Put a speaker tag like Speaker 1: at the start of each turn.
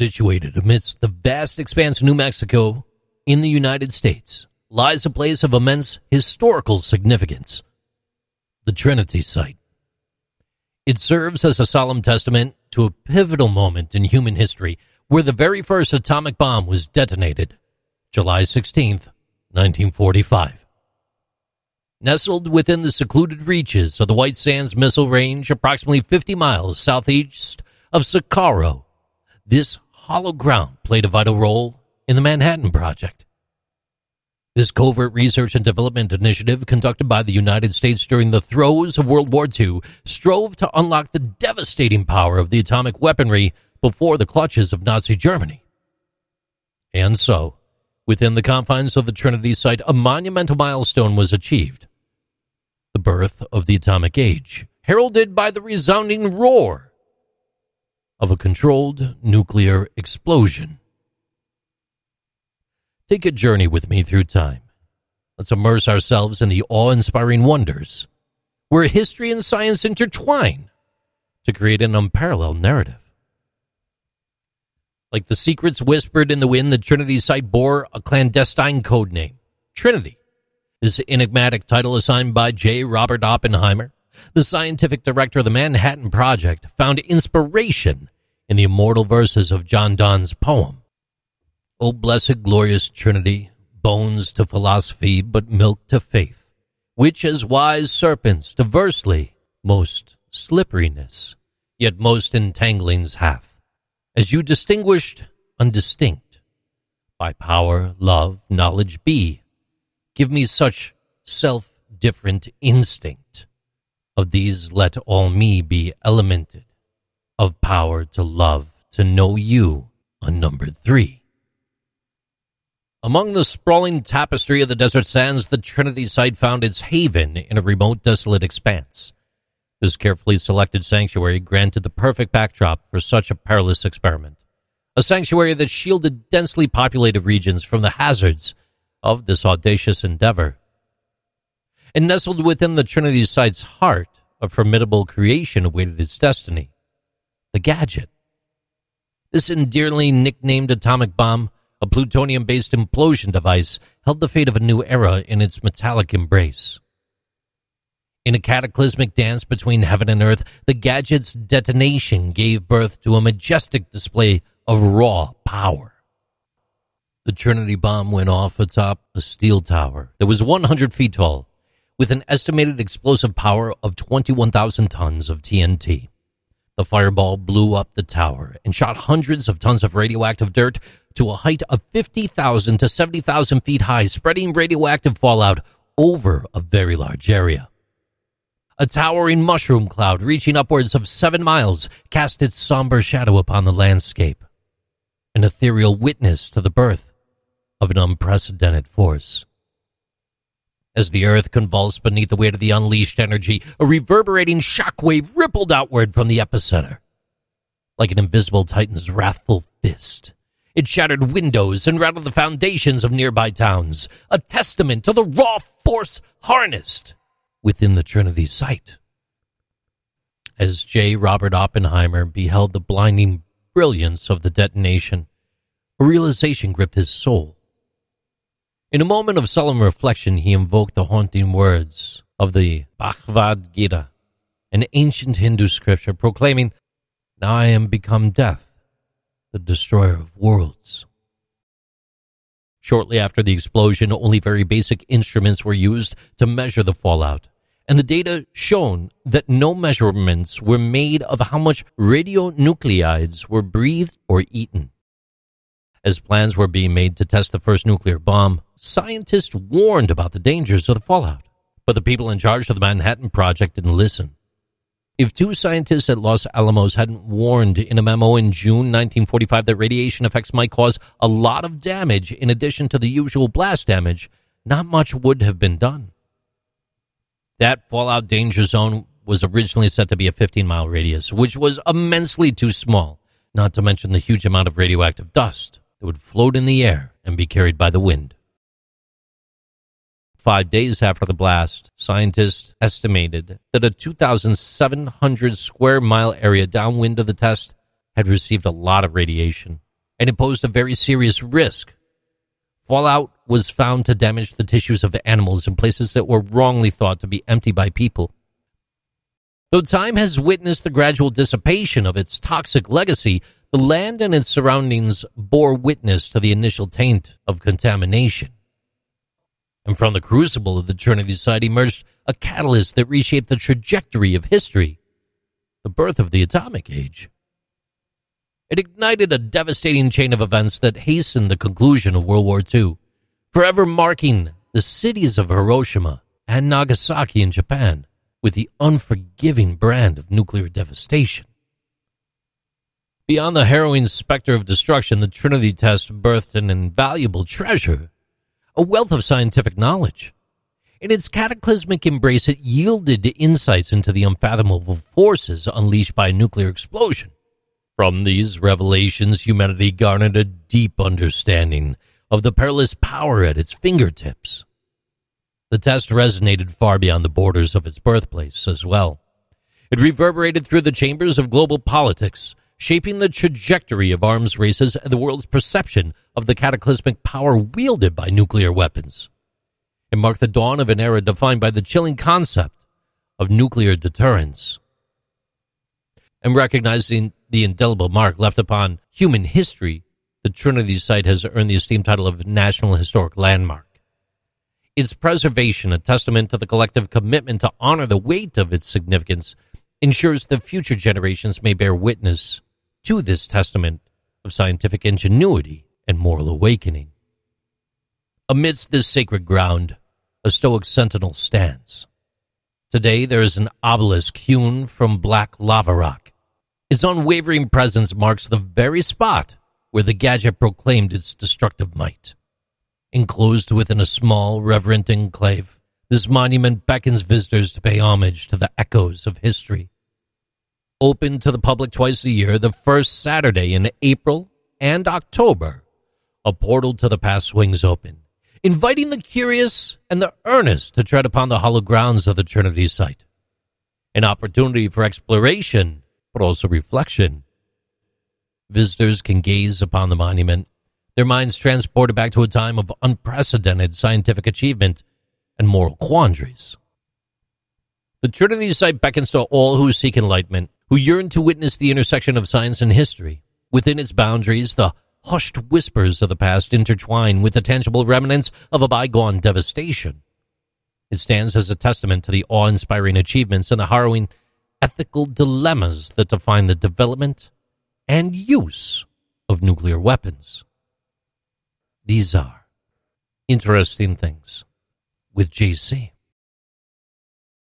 Speaker 1: Situated amidst the vast expanse of New Mexico in the United States lies a place of immense historical significance the Trinity Site. It serves as a solemn testament to a pivotal moment in human history where the very first atomic bomb was detonated, July 16th, 1945. Nestled within the secluded reaches of the White Sands Missile Range, approximately 50 miles southeast of Socorro, this hollow ground played a vital role in the Manhattan Project. This covert research and development initiative, conducted by the United States during the throes of World War II, strove to unlock the devastating power of the atomic weaponry before the clutches of Nazi Germany. And so, within the confines of the Trinity site, a monumental milestone was achieved the birth of the atomic age, heralded by the resounding roar of a controlled nuclear explosion. Take a journey with me through time. Let's immerse ourselves in the awe inspiring wonders where history and science intertwine to create an unparalleled narrative. Like the secrets whispered in the wind, the Trinity site bore a clandestine code name Trinity. This enigmatic title assigned by J. Robert Oppenheimer the scientific director of the Manhattan Project, found inspiration in the immortal verses of John Donne's poem. O blessed glorious Trinity, bones to philosophy, but milk to faith, which as wise serpents diversely most slipperiness, yet most entanglings hath, as you distinguished undistinct, by power, love, knowledge be, give me such self different instinct of these let all me be elemented, of power to love, to know you, unnumbered three. Among the sprawling tapestry of the desert sands, the Trinity site found its haven in a remote, desolate expanse. This carefully selected sanctuary granted the perfect backdrop for such a perilous experiment. A sanctuary that shielded densely populated regions from the hazards of this audacious endeavor and nestled within the Trinity site's heart, a formidable creation awaited its destiny the gadget. This endearingly nicknamed atomic bomb, a plutonium based implosion device, held the fate of a new era in its metallic embrace. In a cataclysmic dance between heaven and earth, the gadget's detonation gave birth to a majestic display of raw power. The Trinity bomb went off atop a steel tower that was 100 feet tall with an estimated explosive power of 21,000 tons of TNT. The fireball blew up the tower and shot hundreds of tons of radioactive dirt to a height of 50,000 to 70,000 feet high, spreading radioactive fallout over a very large area. A towering mushroom cloud reaching upwards of seven miles cast its somber shadow upon the landscape, an ethereal witness to the birth of an unprecedented force. As the earth convulsed beneath the weight of the unleashed energy, a reverberating shockwave rippled outward from the epicenter. Like an invisible titan's wrathful fist, it shattered windows and rattled the foundations of nearby towns, a testament to the raw force harnessed within the Trinity site. As J. Robert Oppenheimer beheld the blinding brilliance of the detonation, a realization gripped his soul. In a moment of solemn reflection, he invoked the haunting words of the Bhagavad Gita, an ancient Hindu scripture proclaiming, Now I am become death, the destroyer of worlds. Shortly after the explosion, only very basic instruments were used to measure the fallout, and the data shown that no measurements were made of how much radionuclides were breathed or eaten. As plans were being made to test the first nuclear bomb, scientists warned about the dangers of the fallout. But the people in charge of the Manhattan Project didn't listen. If two scientists at Los Alamos hadn't warned in a memo in June 1945 that radiation effects might cause a lot of damage in addition to the usual blast damage, not much would have been done. That fallout danger zone was originally set to be a 15 mile radius, which was immensely too small, not to mention the huge amount of radioactive dust that would float in the air and be carried by the wind. Five days after the blast, scientists estimated that a 2,700 square mile area downwind of the test had received a lot of radiation, and it posed a very serious risk. Fallout was found to damage the tissues of animals in places that were wrongly thought to be empty by people. Though time has witnessed the gradual dissipation of its toxic legacy, the land and its surroundings bore witness to the initial taint of contamination. And from the crucible of the Trinity site emerged a catalyst that reshaped the trajectory of history the birth of the atomic age. It ignited a devastating chain of events that hastened the conclusion of World War II, forever marking the cities of Hiroshima and Nagasaki in Japan with the unforgiving brand of nuclear devastation. Beyond the harrowing specter of destruction, the Trinity test birthed an invaluable treasure, a wealth of scientific knowledge. In its cataclysmic embrace, it yielded insights into the unfathomable forces unleashed by a nuclear explosion. From these revelations, humanity garnered a deep understanding of the perilous power at its fingertips. The test resonated far beyond the borders of its birthplace as well. It reverberated through the chambers of global politics, shaping the trajectory of arms races and the world's perception of the cataclysmic power wielded by nuclear weapons. It marked the dawn of an era defined by the chilling concept of nuclear deterrence. And recognizing the indelible mark left upon human history, the Trinity site has earned the esteemed title of National Historic Landmark. Its preservation, a testament to the collective commitment to honor the weight of its significance, ensures that future generations may bear witness to this testament of scientific ingenuity and moral awakening. Amidst this sacred ground, a stoic sentinel stands. Today there is an obelisk hewn from black lava rock. Its unwavering presence marks the very spot where the gadget proclaimed its destructive might. Enclosed within a small, reverent enclave, this monument beckons visitors to pay homage to the echoes of history. Open to the public twice a year, the first Saturday in April and October, a portal to the past swings open inviting the curious and the earnest to tread upon the hollow grounds of the Trinity site. An opportunity for exploration, but also reflection. Visitors can gaze upon the monument, their minds transported back to a time of unprecedented scientific achievement and moral quandaries. The Trinity site beckons to all who seek enlightenment, who yearn to witness the intersection of science and history. Within its boundaries, the hushed whispers of the past intertwine with the tangible remnants of a bygone devastation. It stands as a testament to the awe inspiring achievements and the harrowing ethical dilemmas that define the development and use of nuclear weapons. These are interesting things with JC.